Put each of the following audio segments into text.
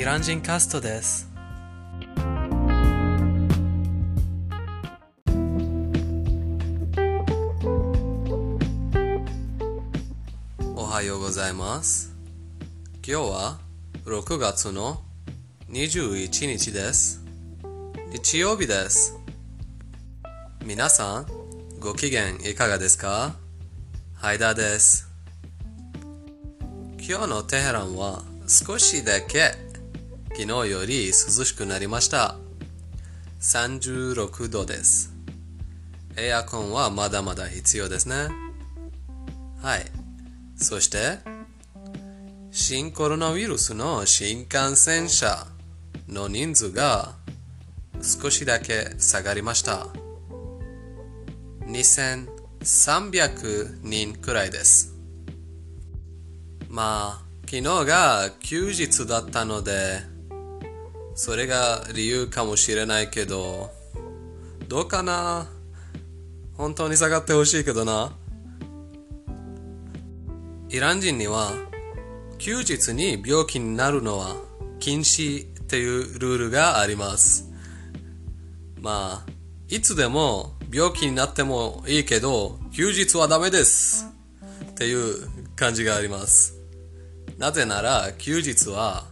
イラン人カストです。おはようございます。今日は6月の21日です。日曜日です。皆さん、ご機嫌いかがですか？ハイダーです。今日のテヘランは少しだけ昨日より涼しくなりました。36度です。エアコンはまだまだ必要ですね。はい。そして、新コロナウイルスの新幹線車の人数が少しだけ下がりました。2300人くらいです。まあ、昨日が休日だったので、それが理由かもしれないけど、どうかな？本当に下がってほしいけどな。イラン人には、休日に病気になるのは禁止っていうルールがあります。まあ、いつでも病気になってもいいけど、休日はダメですっていう感じがあります。なぜなら休日は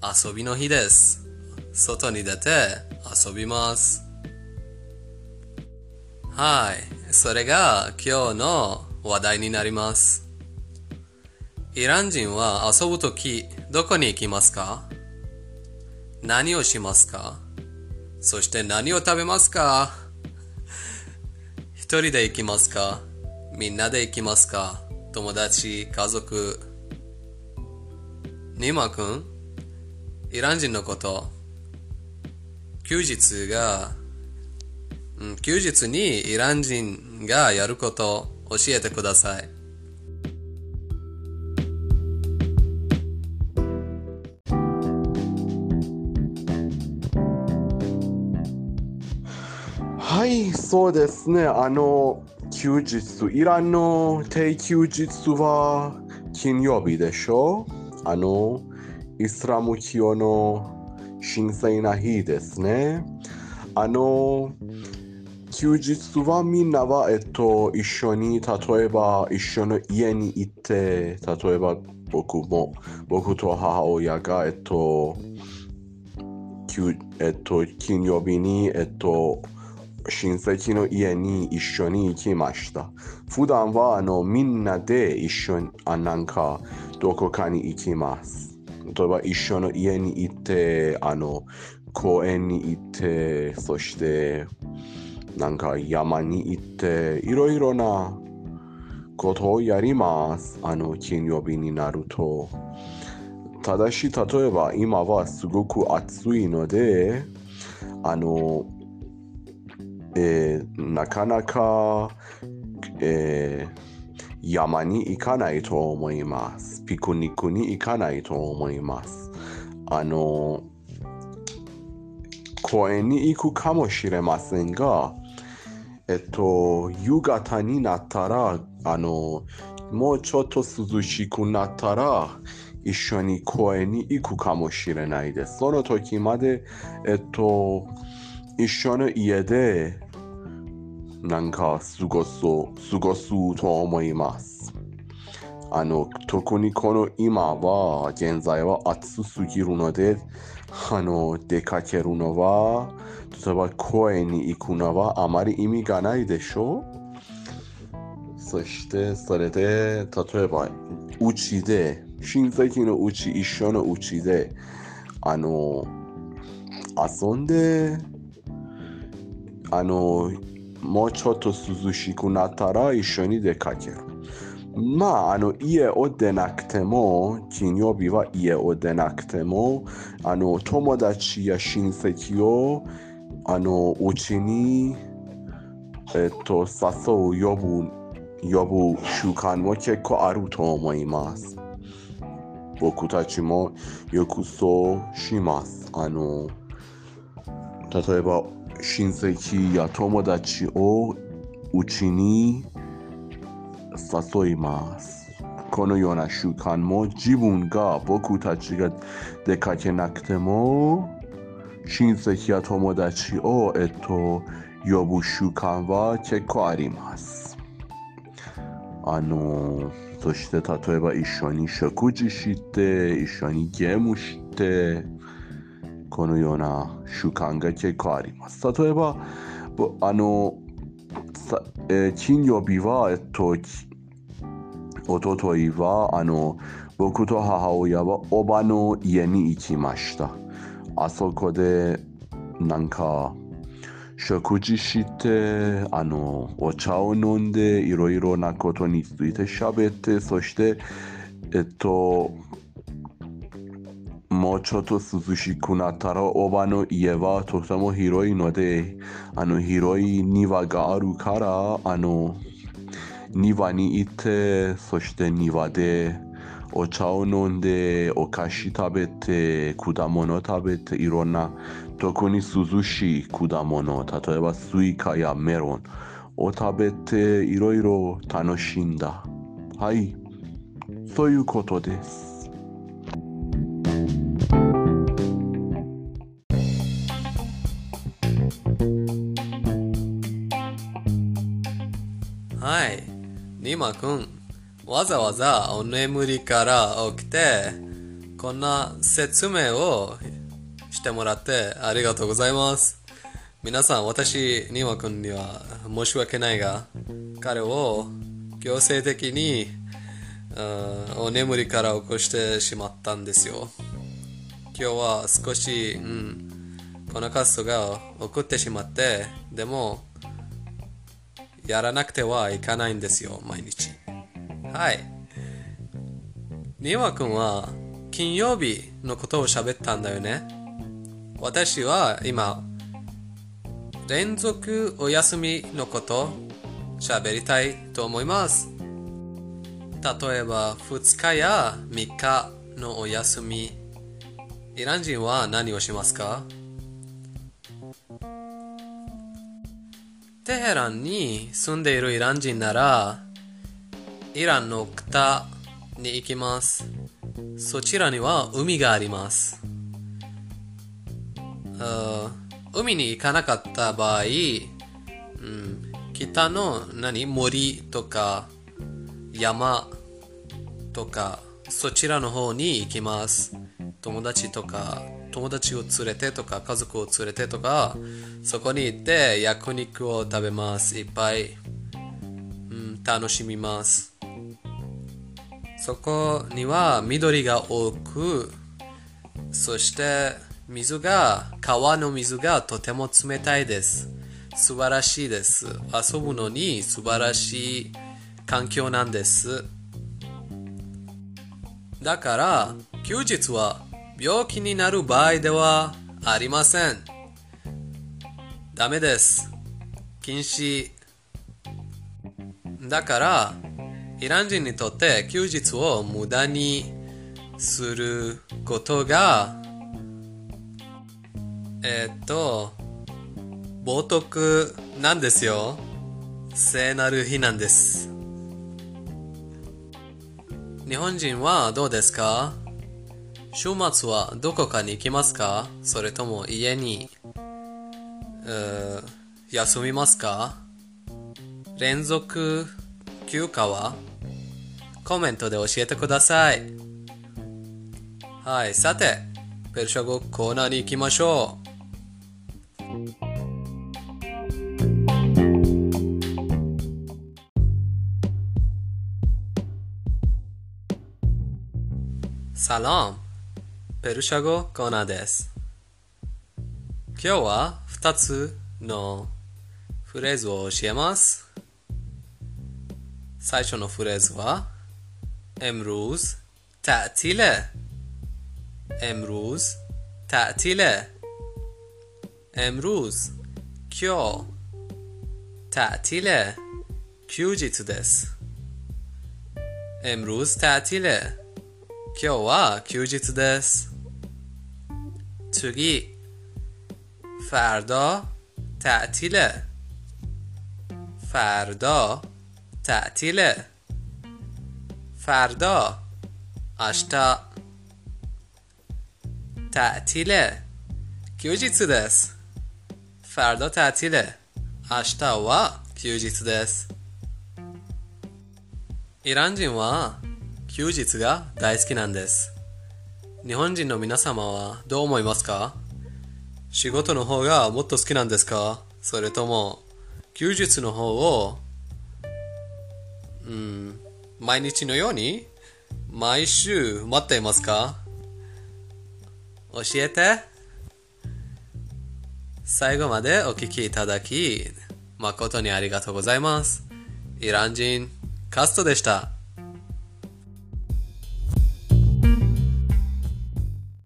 遊びの日です。外に出て遊びます。はい。それが今日の話題になります。イラン人は遊ぶときどこに行きますか？何をしますか？そして何を食べますか？一人で行きますか？みんなで行きますか？友達、家族。ニマ君？イラン人のこと。休日が、うん休日にイラン人がやることを教えてください。はい、そうですね。あの、休日、イランの定休日は金曜日でしょ？あの、イスラム教の神聖な日ですね。あの、休日はみんなは、えっと、一緒に、例えば一緒の家に行って、例えば僕も、僕と母親が、えっと、えっと、金曜日に、えっと、親戚の家に一緒に行きました。普段はあのみんなで一緒にあなんかどこかに行きます。例えば一緒の家に行って、あの公園に行って、そしてなんか山に行って、いろいろなことをやります。あの金曜日になると。ただし、例えば今はすごく暑いので、あの、えーなかなか、えー山に行かないと思います。ピクニックに行かないと思います。あの、公園に行くかもしれませんが、えっと、夕方になったら、あの、もうちょっと涼しくなったら、一緒に公園に行くかもしれないです。その時まで、えっと、一緒の家で、なんか過ごそう、過ごすと思います。あの、特にこの今は、現在は暑すぎるので、あの、出かけるのは、例えば公園に行くのはあまり意味がないでしょうそして、それで、例えば、うちで、親戚のうち、一緒のうちで、あの、遊んで、あの、もうちょっと涼しくなったら一緒に出かける。まあ、あの、家を出なくても、金曜日は家を出なくても、あの、友達や親戚を、あの、うちに、えっと、誘う、呼ぶ、呼ぶ習慣も結構あると思います。僕たちもよくそうします。あの、例えば、親戚や友達をうちに誘います。このような習慣も自分が僕たちが出かけなくても親戚や友達を、えっと、呼ぶ習慣は結構あります。あの、そして例えば一緒に食事して、一緒にゲームして、このような習慣が結構あります。例えば、あの、えー金曜日は、えっと、おとといは、あの、僕と母親はおばの家に行きました。あそこで、なんか、食事して、あの、お茶を飲んで、いろいろなことについて喋って、そして、えっと、もうちょっと涼しくなったら、おばの家はとても広いので、あの、広い庭があるから、あの、庭に行って、そして庭でお茶を飲んで、お菓子食べて、果物食べて、いろんな、特に涼しい果物、例えばスイカやメロンを食べて、いろいろ楽しんだ。はい。そういうことです。はい。ニマくん、わざわざお眠りから起きて、こんな説明をしてもらってありがとうございます。皆さん、私、ニマくんには申し訳ないが、彼を強制的にお眠りから起こしてしまったんですよ。今日は少し、うん、このカストが送ってしまって、でも、やらなくてはいかないんですよ、毎日。はい。ニワ君は金曜日のことを喋ったんだよね。私は今、連続お休みのこと喋りたいと思います。例えば2日や3日のお休み。イラン人は何をしますか？テヘランに住んでいるイラン人なら、イランの北に行きます。そちらには海があります。海に行かなかった場合、うん、北の何？森とか山とかそちらの方に行きます。友達とか友達を連れてとか家族を連れてとかそこに行って焼肉を食べます。いっぱい、うん、楽しみます。そこには緑が多く、そして水が、川の水がとても冷たいです。素晴らしいです。遊ぶのに素晴らしい環境なんです。だから、休日は病気になる場合ではありません。ダメです。禁止。だから、イラン人にとって休日を無駄にすることが、えっと、冒涜なんですよ。聖なる日なんです。日本人はどうですか？週末はどこかに行きますか？それとも家に、う休みますか？連続休暇は？コメントで教えてください。はい、さて、ペルシャ語コーナーに行きましょう。サラム、ペルシャ語コーナーです。今日は2つのフレーズを教えます。最初のフレーズは امروز تعطیله امروز تعطیله امروز 今日 تعطیله 休日です امروز تعطیله 今日は休日です 次 فردا تعطیله فردا تعطیله فردا آشتا تعطیله کیوجیتسو دس فردا تعطیله آشتا و کیوجیتسو دس イラン人は休日が大好きなんです。 日本人の皆様はどう思いますか？仕事の方がもっと好きなんですか？それとも休日の方を、うん、毎日のように毎週待っていますか？教えて最後までお聞きいただき誠にありがとうございます。イラン人カストでした。